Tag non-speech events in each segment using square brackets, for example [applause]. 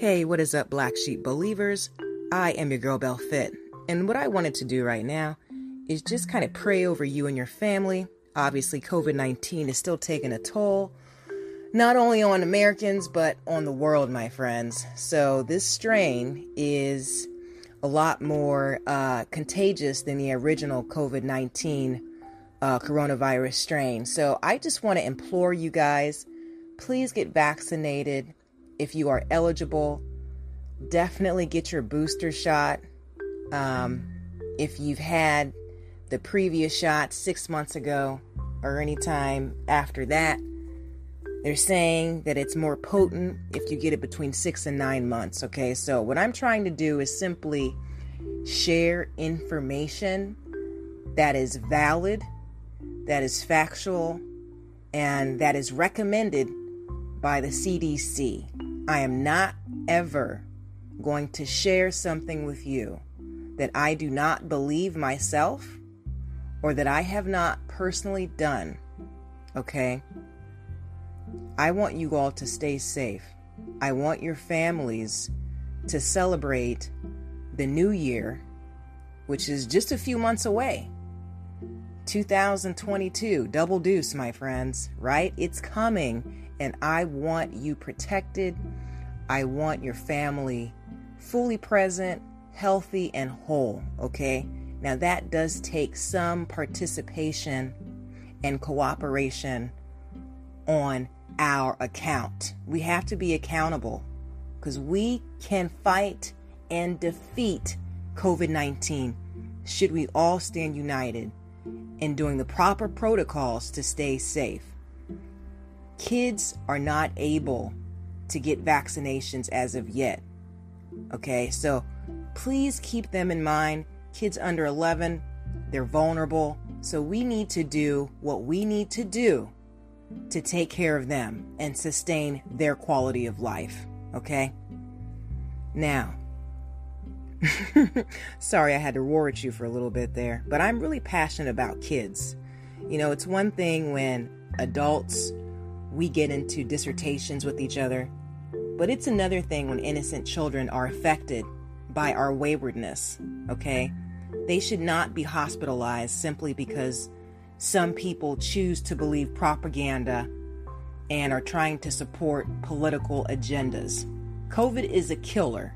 Hey, what is up, Black Sheep Believers? I am your girl, Bell Fit. And what I wanted to do right now is just kind of pray over you and your family. Obviously, COVID 19 is still taking a toll, not only on Americans, but on the world, my friends. So, this strain is a lot more uh, contagious than the original COVID 19 uh, coronavirus strain. So, I just want to implore you guys please get vaccinated if you are eligible, definitely get your booster shot. Um, if you've had the previous shot six months ago or any time after that, they're saying that it's more potent if you get it between six and nine months. Okay, so what I'm trying to do is simply share information that is valid, that is factual, and that is recommended by the CDC. I am not ever going to share something with you that I do not believe myself or that I have not personally done. Okay? I want you all to stay safe. I want your families to celebrate the new year, which is just a few months away. 2022, double deuce, my friends, right? It's coming, and I want you protected. I want your family fully present, healthy, and whole, okay? Now, that does take some participation and cooperation on our account. We have to be accountable because we can fight and defeat COVID 19 should we all stand united in doing the proper protocols to stay safe. Kids are not able to get vaccinations as of yet. Okay, so please keep them in mind. Kids under 11, they're vulnerable. So we need to do what we need to do to take care of them and sustain their quality of life. Okay? Now, [laughs] sorry I had to roar at you for a little bit there, but I'm really passionate about kids. You know, it's one thing when adults we get into dissertations with each other but it's another thing when innocent children are affected by our waywardness, okay? They should not be hospitalized simply because some people choose to believe propaganda and are trying to support political agendas. COVID is a killer,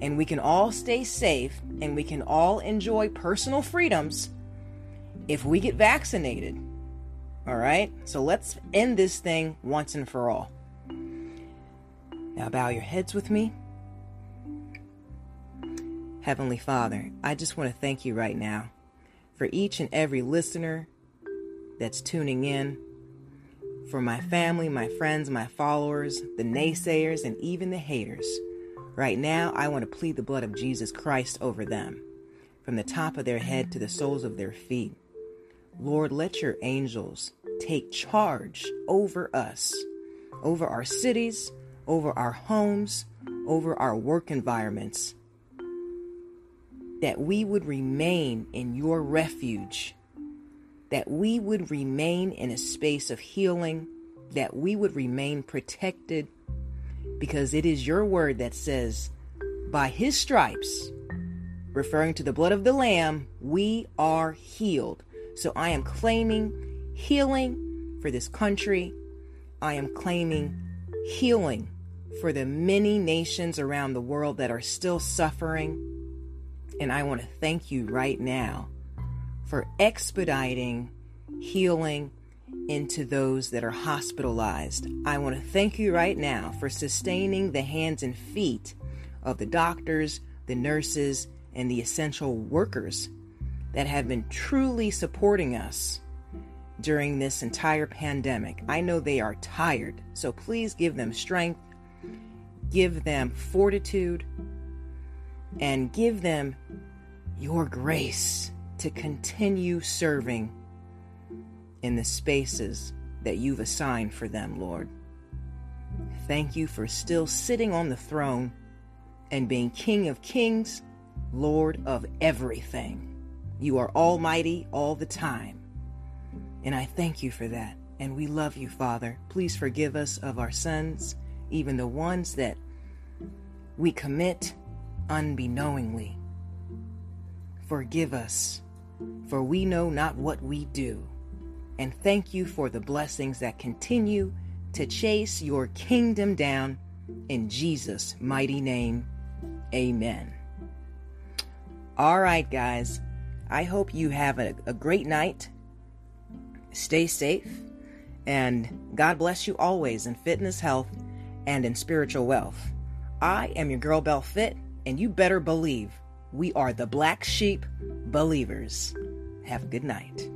and we can all stay safe and we can all enjoy personal freedoms if we get vaccinated. All right? So let's end this thing once and for all. Now bow your heads with me. Heavenly Father, I just want to thank you right now for each and every listener that's tuning in, for my family, my friends, my followers, the naysayers, and even the haters. Right now, I want to plead the blood of Jesus Christ over them, from the top of their head to the soles of their feet. Lord, let your angels take charge over us, over our cities, over our homes, over our work environments. That we would remain in your refuge, that we would remain in a space of healing, that we would remain protected, because it is your word that says, by his stripes, referring to the blood of the Lamb, we are healed. So I am claiming healing for this country. I am claiming healing for the many nations around the world that are still suffering. And I want to thank you right now for expediting healing into those that are hospitalized. I want to thank you right now for sustaining the hands and feet of the doctors, the nurses, and the essential workers that have been truly supporting us during this entire pandemic. I know they are tired, so please give them strength give them fortitude, and give them your grace to continue serving in the spaces that you've assigned for them, Lord. Thank you for still sitting on the throne and being King of kings, Lord of everything. You are almighty all the time. And I thank you for that. And we love you, Father. Please forgive us of our sins even the ones that we commit unbeknowingly. Forgive us, for we know not what we do. And thank you for the blessings that continue to chase your kingdom down. In Jesus' mighty name, amen. All right, guys. I hope you have a, a great night. Stay safe. And God bless you always in fitness, health, and in spiritual wealth. I am your girl Bell Fit, and you better believe we are the black sheep believers. Have a good night.